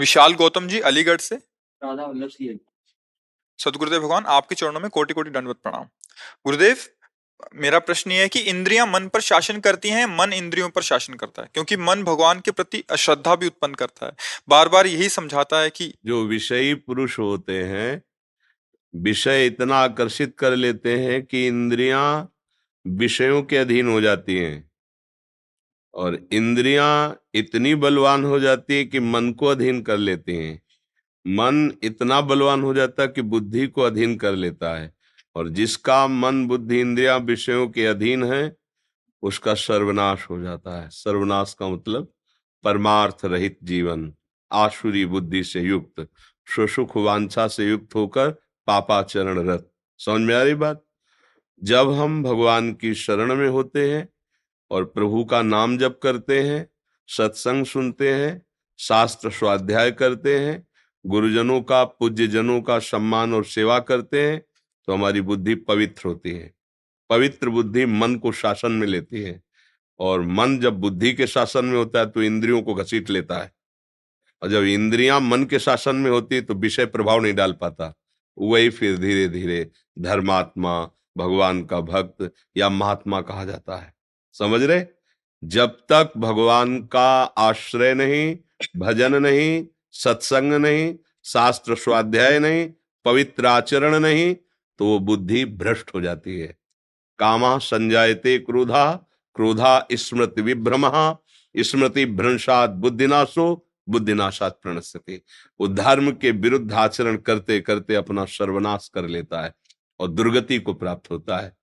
विशाल गौतम जी अलीगढ़ से। राधा वल्लभ सिंह। सदगुरुदेव भगवान आपके चरणों में कोटि कोटि दंडवत प्रणाम। गुरुदेव मेरा प्रश्न ये है कि इंद्रियाँ मन पर शासन करती हैं मन इंद्रियों पर शासन करता है? क्योंकि मन भगवान के प्रति अश्रद्धा भी उत्पन्न करता है। बार बार यही समझाता है कि जो विषयी पुरुष होते हैं विषय इतना आकर्षित कर लेते हैं कि इंद्रियाँ विषयों के अधीन हो जाती हैं। और इंद्रियाँ इतनी बलवान हो जाती है कि मन को अधीन कर लेती हैं। मन इतना बलवान हो जाता है कि बुद्धि को अधीन कर लेता है। और जिसका मन, बुद्धि, इंद्रिया विषयों के अधीन है, उसका सर्वनाश हो जाता है। सर्वनाश का मतलब परमार्थ रहित जीवन आशुरी बुद्धि से युक्त, सुसुख वांछा से युक्त होकर पापाचरण रत समझ में आ रही बात? जब हम भगवान की शरण में होते हैं और प्रभु का नाम जप करते हैं, सत्संग सुनते हैं, शास्त्र स्वाध्याय करते हैं, गुरुजनों का पूज्य जनों का सम्मान और सेवा करते हैं तो हमारी बुद्धि पवित्र होती है। पवित्र बुद्धि मन को शासन में लेती है और मन जब बुद्धि के शासन में होता है तो इंद्रियों को घसीट लेता है। और जब इंद्रियाँ मन के शासन में होती है तो विषय प्रभाव नहीं डाल पाता। वही फिर धीरे धीरे धर्मात्मा, भगवान का भक्त या महात्मा कहा जाता है। समझ रहे? जब तक भगवान का आश्रय नहीं, भजन नहीं, सत्संग नहीं, शास्त्र स्वाध्याय नहीं, पवित्र आचरण नहीं तो वो बुद्धि भ्रष्ट हो जाती है। कामा संजायते क्रोधा क्रोधा स्मृति विभ्रम, स्मृति भ्रंशात बुद्धिनाशो, बुद्धिनाशात प्रणस्यति वो धर्म के विरुद्ध आचरण करते करते अपना सर्वनाश कर लेता है और दुर्गति को प्राप्त होता है।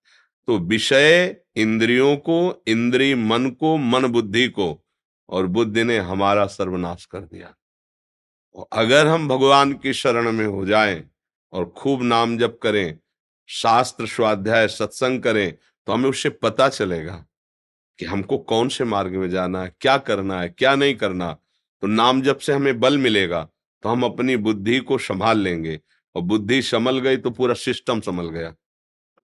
तो विषय इंद्रियों को, इंद्री मन को, मन बुद्धि को, और बुद्धि ने हमारा सर्वनाश कर दिया। और अगर हम भगवान की शरण में हो जाएँ और खूब नाम जप करें, शास्त्र, स्वाध्याय, सत्संग करें तो हमें उससे पता चलेगा कि हमको कौन से मार्ग में जाना है, क्या करना है, क्या नहीं करना। तो नाम जप से हमें बल मिलेगा तो हम अपनी बुद्धि को संभाल लेंगे। और बुद्धि संभल गई तो पूरा सिस्टम संभल गया।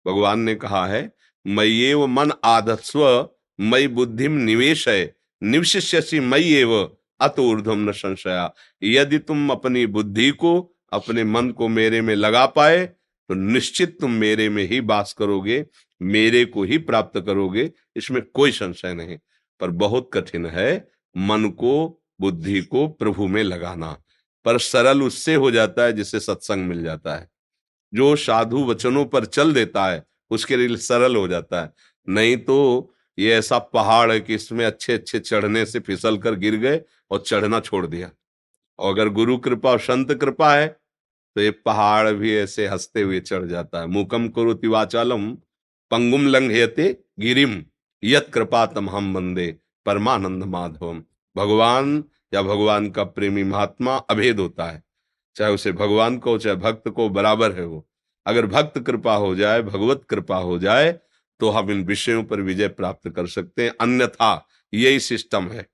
भगवान ने कहा है मई एव मन आदस्व मई बुद्धि निवेश है निवशिष्यसी मई एव, अत ऊर्धम न संशया। यदि तुम अपनी बुद्धि को, अपने मन को मेरे में लगा पाए तो निश्चित तुम मेरे में ही बास करोगे, मेरे को ही प्राप्त करोगे, इसमें कोई संशय नहीं। पर बहुत कठिन है मन को, बुद्धि को प्रभु में लगाना। पर सरल उससे हो जाता है जिससे सत्संग मिल जाता है। जो साधु वचनों पर चल देता है, उसके लिए सरल हो जाता है। नहीं तो ये ऐसा पहाड़ है कि इसमें अच्छे अच्छे चढ़ने से फिसल कर गिर गए और चढ़ना छोड़ दिया। और अगर गुरु कृपा और संत कृपा है तो ये पहाड़ भी ऐसे हँसते हुए चढ़ जाता है। मुकम करो तिवाचालम पंगुम लंघयते गिरिम, यत कृपा तम हम बंदे परमानंद माधवम। भगवान या भगवान का प्रेमी महात्मा अभेद होता है। चाहे उसे भगवान को, चाहे भक्त को बराबर है वो। अगर भक्त कृपा हो जाए, भगवत कृपा हो जाए तो हम इन विषयों पर विजय प्राप्त कर सकते हैं। अन्यथा यही सिस्टम है।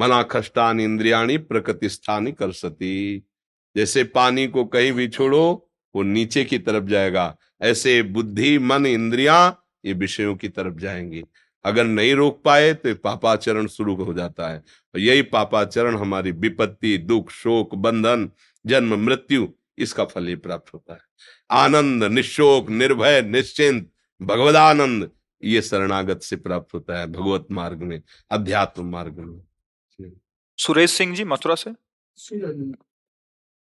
मना खष्टान इंद्रियाणी प्रकृति स्थानी कर सती जैसे पानी को कहीं भी छोड़ो, वो नीचे की तरफ़ जाएगा। ऐसे बुद्धि, मन, इंद्रिया ये विषयों की तरफ़ जाएँगी। अगर नहीं रोक पाए तो पापाचरण शुरू हो जाता है। और यही पापाचरण हमारी विपत्ति, दुख, शोक, बंधन जन्म मृत्यु इसका फल ही प्राप्त होता है। आनंद निशोक निर्भय निश्चिंत भगवदानंद ये शरणागत से प्राप्त होता है भगवत मार्ग में अध्यात्म मार्ग में। सुरेश सिंह जी मथुरा से?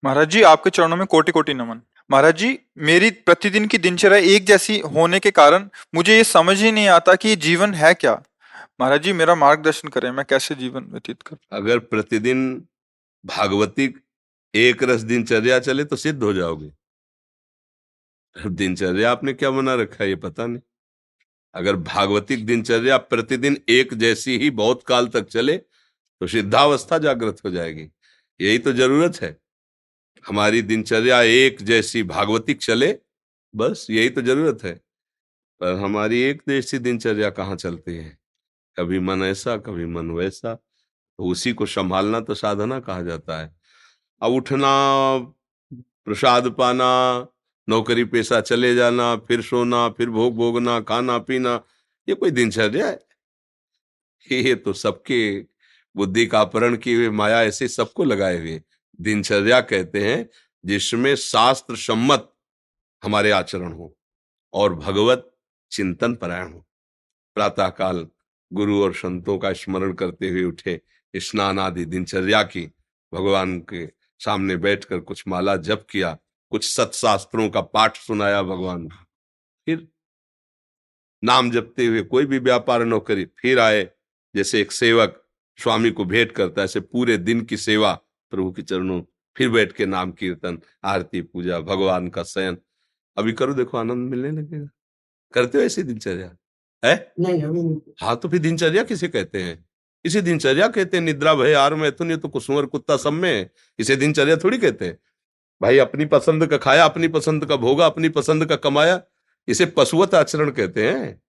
महाराज जी आपके चरणों में कोटि कोटि नमन। महाराज जी मेरी प्रतिदिन की दिनचर्या एक जैसी होने के कारण मुझे ये समझ ही नहीं आता कि जीवन है क्या। महाराज जी मेरा मार्गदर्शन करें मैं कैसे जीवन व्यतीत कर? अगर प्रतिदिन भागवती एक रस दिनचर्या चले तो सिद्ध हो जाओगे। दिनचर्या आपने क्या बना रखा है ये पता नहीं। अगर भागवतिक दिनचर्या प्रतिदिन एक जैसी ही बहुत काल तक चले तो सिद्धावस्था जागृत हो जाएगी। यही तो ज़रूरत है। हमारी दिनचर्या एक जैसी भागवतिक चले, बस यही तो ज़रूरत है। पर हमारी एक जैसी दिनचर्या कहाँ चलती है? कभी मन ऐसा, कभी मन वैसा तो उसी को संभालना तो साधना कहा जाता है। अब उठना, प्रसाद पाना, नौकरी पेशा चले जाना, फिर सोना, फिर भोग भोगना, खाना पीना, ये कोई दिनचर्या है? ये तो सबके बुद्धि का अपहरण किए हुए माया ऐसे सबको लगाए हुए दिनचर्या कहते हैं, जिसमें शास्त्र सम्मत हमारे आचरण हो और भगवत चिंतन परायण हो। प्रातः काल गुरु और संतों का स्मरण करते हुए उठे स्नान आदि दिनचर्या की, भगवान के सामने बैठकर कुछ माला जप किया कुछ सत्शास्त्रों का पाठ सुनाया भगवान। फिर नाम जपते हुए कोई भी व्यापार नौकरी फिर आए। जैसे एक सेवक स्वामी को भेंट करता है ऐसे पूरे दिन की सेवा प्रभु के चरणों फिर बैठ के नाम कीर्तन आरती पूजा भगवान का शयन। अभी करो देखो आनंद मिलने लगेगा। करते हो ऐसी दिनचर्या? है? नहीं। हाँ तो फिर दिनचर्या किसे कहते हैं? इसे दिनचर्या कहते हैं, निद्रा भय आर में तो नहीं तो कुसुमर कुत्ता सब में इसे दिनचर्या थोड़ी कहते हैं, भाई अपनी पसंद का खाया, अपनी पसंद का भोगा, अपनी पसंद का कमाया। इसे पशुवत आचरण कहते हैं।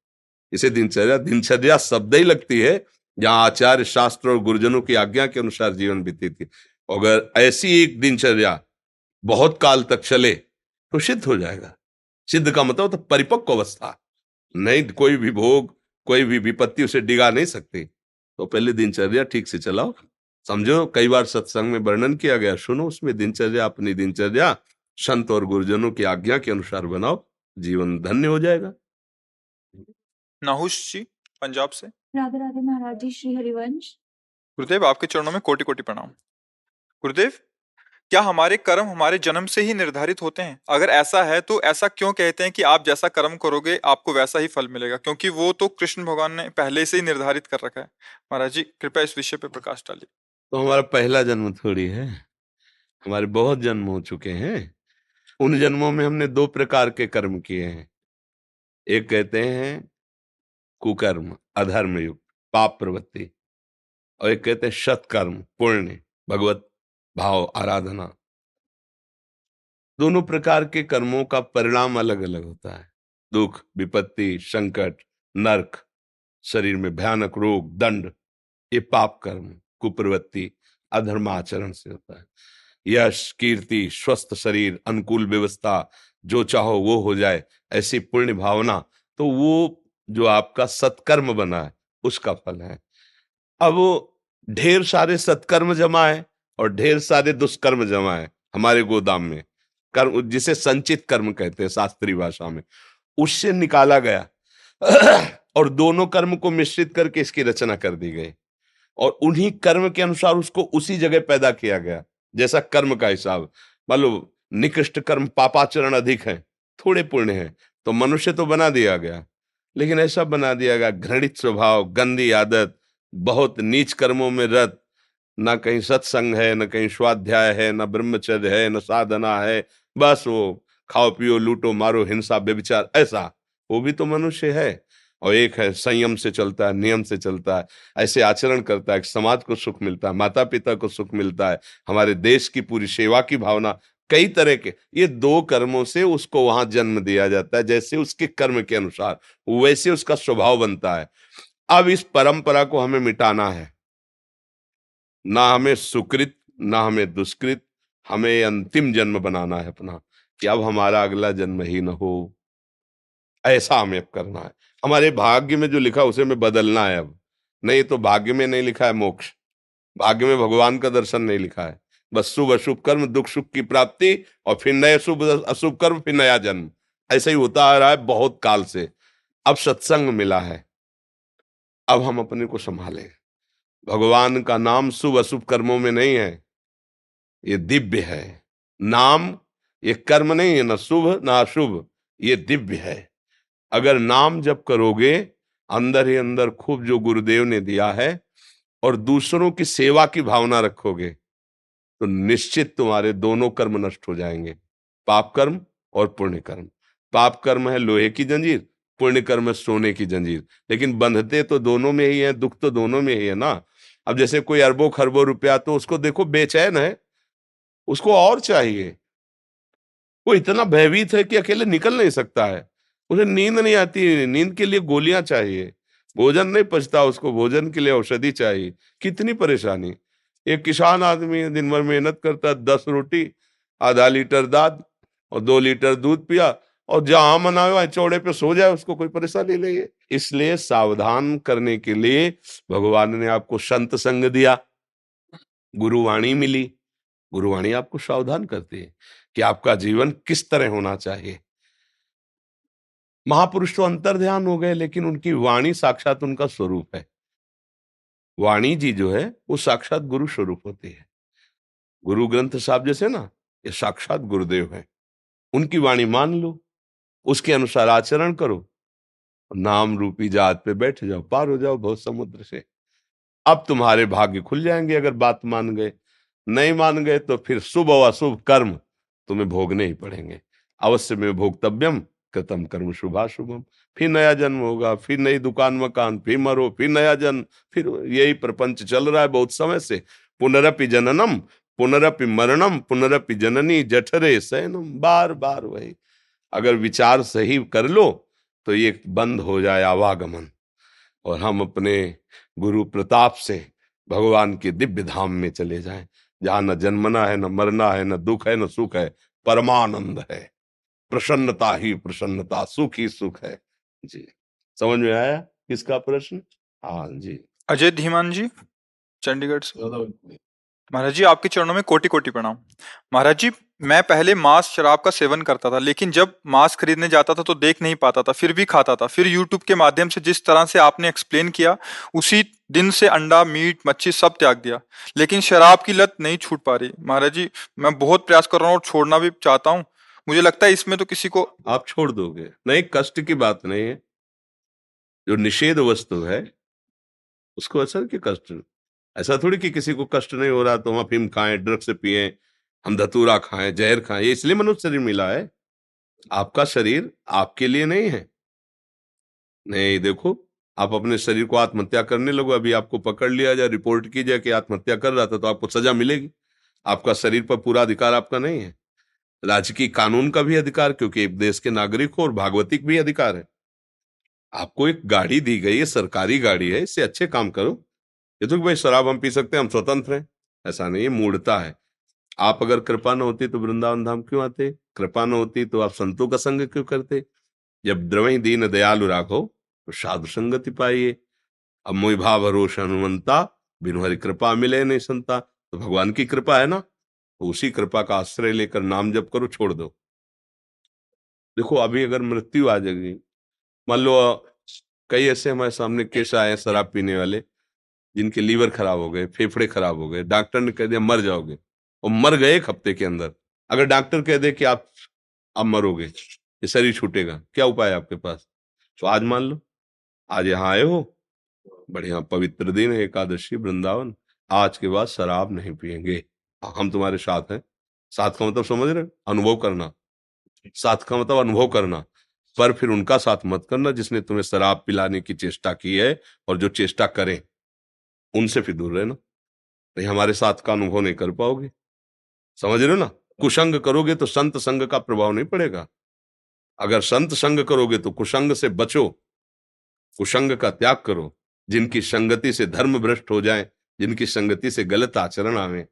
इसे दिनचर्या दिनचर्या शब्द ही लगती है, जहाँ आचार्य शास्त्र और गुरुजनों की आज्ञा के अनुसार जीवन बीती थी। अगर ऐसी एक दिनचर्या बहुत काल तक चले तो सिद्ध हो जाएगा। सिद्ध का मतलब तो परिपक्व अवस्था। नहीं, कोई भी भोग, कोई भी विपत्ति उसे डिगा नहीं सकती। तो पहले दिनचर्या ठीक से चलाओ। समझो कई बार सत्संग में वर्णन किया गया सुनो उसमें दिनचर्या अपनी दिनचर्या संत और गुरुजनों की आज्ञा के अनुसार बनाओ जीवन धन्य हो जाएगा। नाहुश जी पंजाब से। राधे राधे महाराज जी श्री हरिवंश। गुरुदेव आपके चरणों में कोटि कोटि प्रणाम। गुरुदेव क्या हमारे कर्म हमारे जन्म से ही निर्धारित होते हैं? अगर ऐसा है तो ऐसा क्यों कहते हैं कि आप जैसा कर्म करोगे, आपको वैसा ही फल मिलेगा? क्योंकि वो तो कृष्ण भगवान ने पहले से ही निर्धारित कर रखा है। महाराज जी, कृपया इस विषय पे प्रकाश डालिए। तो हमारा पहला जन्म थोड़ी है। हमारे बहुत जन्म हो चुके हैं। उन जन्मों में हमने दो प्रकार के कर्म किए हैं। एक कहते हैं कुकर्म अधर्म युक्त पाप प्रवृत्ति और एक कहते हैं सत्कर्म, पुण्य, भगवत भाव, आराधना। दोनों प्रकार के कर्मों का परिणाम अलग अलग होता है। दुख, विपत्ति, संकट, नरक, शरीर में भयानक रोग, दंड, ये पाप कर्म, कुप्रवृत्ति अधर्माचरण से होता है। यश, कीर्ति, स्वस्थ शरीर, अनुकूल व्यवस्था, जो चाहो वो हो जाए, ऐसी पुण्य भावना तो वो जो आपका सत्कर्म बना है, उसका फल है। अब ढेर सारे सत्कर्म जमा है। और ढेर सारे दुष्कर्म जमा है हमारे गोदाम में। कर्म, जिसे संचित कर्म कहते हैं शास्त्रीय भाषा में। उससे निकाला गया। और दोनों कर्म को मिश्रित करके इसकी रचना कर दी गई। और उन्हीं कर्म के अनुसार उसको उसी जगह पैदा किया गया, जैसा कर्म का हिसाब। मान लो, निकृष्ट कर्म पापाचरण अधिक है, थोड़े पुण्य है तो मनुष्य तो बना दिया गया। लेकिन ऐसा बना दिया गया, घृणित स्वभाव, गंदी आदत, बहुत नीच कर्मों में रत ना कहीं सत्संग है, न कहीं स्वाध्याय है, न ब्रह्मचर्य है, न साधना है, बस वो खाओ, पियो, लूटो, मारो, हिंसा बेविचार ऐसा। वो भी तो मनुष्य है। और एक है, संयम से चलता है, नियम से चलता है, ऐसे आचरण करता है समाज को सुख मिलता है माता पिता को सुख मिलता है, हमारे देश की पूरी सेवा की भावना, कई तरह के, ये दो कर्मों से उसको वहाँ जन्म दिया जाता है, जैसे उसके कर्म के अनुसार, वैसे उसका स्वभाव बनता है। अब इस परंपरा को हमें मिटाना है। ना हमें सुकृत, ना हमें दुष्कृत, हमें अंतिम जन्म बनाना है अपना, कि अब हमारा अगला जन्म ही न हो। ऐसा हमें अब करना है। हमारे भाग्य में जो लिखा, उसे हमें बदलना है अब। नहीं तो भाग्य में नहीं लिखा है मोक्ष। भाग्य में भगवान का दर्शन नहीं लिखा है। बस शुभ अशुभ कर्म, दुख सुख की प्राप्ति और फिर नए शुभ, अशुभ कर्म, फिर नया जन्म। ऐसा ही होता आ रहा है बहुत काल से। अब सत्संग मिला है। अब हम अपने को संभालें। भगवान का नाम शुभ अशुभ कर्मों में नहीं है। ये दिव्य है। नाम, ये कर्म नहीं है, ना शुभ, ना अशुभ, ये दिव्य है। अगर नाम जब करोगे, अंदर ही अंदर खूब जो गुरुदेव ने दिया है और दूसरों की सेवा की भावना रखोगे तो निश्चित तुम्हारे दोनों कर्म नष्ट हो जाएँगे। पाप कर्म और पुण्य कर्म। पाप कर्म है लोहे की जंजीर, पुण्य कर्म है सोने की जंजीर। लेकिन बंधते तो दोनों में ही है, दुख तो दोनों में ही है ना? अब जैसे कोई अरबों खरबों रुपया तो उसको देखो बेचैन है, उसको और चाहिए। वो इतना भयभीत है कि अकेले निकल नहीं सकता है। उसे नींद नहीं आती, नींद के लिए गोलियाँ चाहिए। भोजन नहीं पचता उसको, भोजन के लिए औषधि चाहिए। कितनी परेशानी। एक किसान आदमी दिन भर मेहनत करता, दस रोटी, आधा लीटर दाद और दो लीटर दूध पिया और जहाँ मना हुआ चौड़े पे सो जाए, उसको कोई परेशानी नहीं है। इसलिए सावधान करने के लिए भगवान ने आपको संत संग दिया। गुरुवाणी मिली। गुरुवाणी आपको सावधान करती है कि आपका जीवन किस तरह होना चाहिए। महापुरुष तो अंतर ध्यान हो गए, लेकिन उनकी वाणी साक्षात उनका स्वरूप है। वाणी जी जो है, वो साक्षात गुरु स्वरूप होती है। गुरु ग्रंथ साहब जैसे ना, ये साक्षात गुरुदेव है। उनकी वाणी मान लो। उसके अनुसार आचरण करो। नाम रूपी जात पे बैठ जाओ, पार हो जाओ बहुत समुद्र से। अब तुम्हारे भाग्य खुल जाएँगे अगर बात मान गए। नहीं मान गए तो फिर शुभ और अशुभ कर्म तुम्हें भोगने ही पड़ेंगे। अवश्य में भोगतव्यम कृतम कर्म शुभा शुभम फिर नया जन्म होगा, फिर नई दुकान मकान, फिर मरो, फिर नया जन्म, फिर यही प्रपंच चल रहा है बहुत समय से। पुनरपि जननम, पुनरपि मरणम, पुनरपि जननी जठरे सैनम बार बार वही। अगर विचार सही कर लो तो ये बंद हो जाए आवागमन। और हम अपने गुरु प्रताप से भगवान के दिव्य धाम में चले जाएँ जहाँ न जन्मना है न मरना है न दुख है न सुख है परमानंद है। प्रसन्नता ही प्रसन्नता सुख ही सुख है। जी। समझ में आया किसका प्रश्न? हाँ जी। अजय धीमान जी चंडीगढ़ से। महाराज जी आपके चरणों में कोटि कोटि प्रणाम। महाराज जी मैं पहले मांस शराब का सेवन करता था, लेकिन जब मांस खरीदने जाता था तो देख नहीं पाता था, फिर भी खाता था। फिर यूट्यूब के माध्यम से जिस तरह से आपने एक्सप्लेन किया, उसी दिन से अंडा, मीट, मच्छी सब त्याग दिया। लेकिन शराब की लत नहीं छूट पा रही। महाराज जी, मैं बहुत प्रयास कर रहा हूँ और छोड़ना भी चाहता हूँ। मुझे लगता है इसमें तो किसी को आप छोड़ दोगे। नहीं, कष्ट की बात नहीं है। जो निषेध वस्तु है, उसको असर की कष्ट, ऐसा थोड़ी कि किसी को कष्ट नहीं हो रहा तो हम अफीम खाएँ, ड्रग्स पिए हम धतूरा खाएँ, जहर खाएँ, ये इसलिए मनुष्य शरीर मिला है। आपका शरीर आपके लिए नहीं है। नहीं, देखो, आप अपने शरीर को आत्महत्या करने लगो, अभी आपको पकड़ लिया जाए, रिपोर्ट की जाए कि आत्महत्या कर रहा था तो आपको सजा मिलेगी। आपका शरीर पर पूरा अधिकार आपका नहीं है। राजकीय कानून का भी अधिकार, क्योंकि एक देश के नागरिक हो और भागवतिक भी अधिकार है। आपको एक गाड़ी दी गई है, सरकारी गाड़ी है, इससे अच्छे काम करो। ये तो भाई शराब हम पी सकते हैं, हम स्वतंत्र हैं। ऐसा नहीं है, मूढ़ता है। आप अगर कृपा न होती तो वृंदावन धाम क्यों आते? कृपा न होती तो आप संतों का संग क्यों करते? जब द्रवही दीन दयालु राखो तो साधु संगति पाइए। अब मोई भाव रोष हनुमंता बिनु हरि कृपा मिले नहीं संता। तो भगवान की कृपा है ना? तो उसी कृपा का आश्रय लेकर नाम जप करो, छोड़ दो। देखो, अभी अगर मृत्यु आ जाएगी, मान लो, कई ऐसे हमारे सामने केस आए शराब पीने वाले, जिनके लीवर खराब हो गए, फेफड़े खराब हो गए, डॉक्टर ने कह दिया, मर जाओगे। और मर गए एक हफ़्ते के अंदर। अगर डॉक्टर कह दे कि आप अब मरोगे, ये शरीर छूटेगा, क्या उपाय आपके पास? तो आज मान लो, आज यहाँ आए हो, बढ़िया पवित्र दिन है, एकादशी, वृंदावन, आज के बाद शराब नहीं पियेंगे। हम तुम्हारे साथ हैं। साथ का मतलब समझ रहे अनुभव करना। साथ का मतलब अनुभव करना। पर फिर उनका साथ मत करना जिसने तुम्हें शराब पिलाने की चेष्टा की है और जो चेष्टा करें, उनसे फिर दूर रहना। नहीं, हमारे साथ का अनुभव नहीं कर पाओगे। समझ रहे हो ना? कुसंग करोगे तो संत संग का प्रभाव नहीं पड़ेगा। अगर संत संग करोगे तो कुसंग से बचो, कुसंग का त्याग करो। जिनकी संगति से धर्म भ्रष्ट हो जाए, जिनकी संगति से गलत आचरण आवे,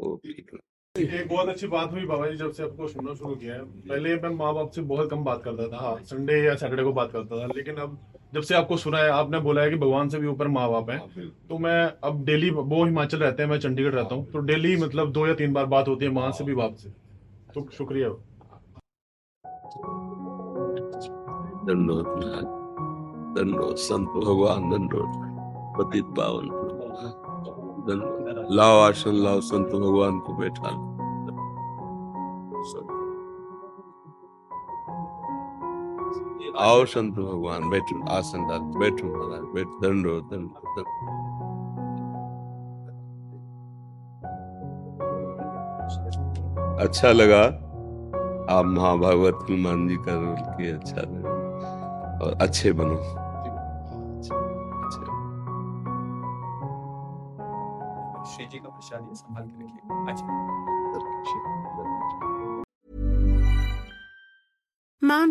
वो एक बहुत अच्छी बात हुई बाबा जी, जब से आपको सुनना शुरू किया है। पहले मैं माँ बाप से बहुत कम बात करता था। हाँ संडे या सैटरडे को बात करता था, लेकिन अब जब से आपको सुना है आपने बोला है कि भगवान से भी ऊपर माँ बाप है तो मैं अब डेली वो हिमाचल रहते हैं मैं चंडीगढ़ रहता हूँ। तो डेली मतलब दो या तीन बार बात होती है माँ से भी बाप से तो शुक्रिया। दंडोत दंडोत संत भगवान दंडोत पतित पावन लाओ आसन लाओ संत भगवान को बैठा। आओ संत भगवान, बैठो, आसन डाल, बैठो महाराज, बैठ दंडो दंडो दंडो अच्छा लगा, आप महाभागवत हनुमान जी का रोल किए अच्छा लगा। और अच्छे बनो। श्री जी का प्रसाद संभाल के रखिए। अच्छा।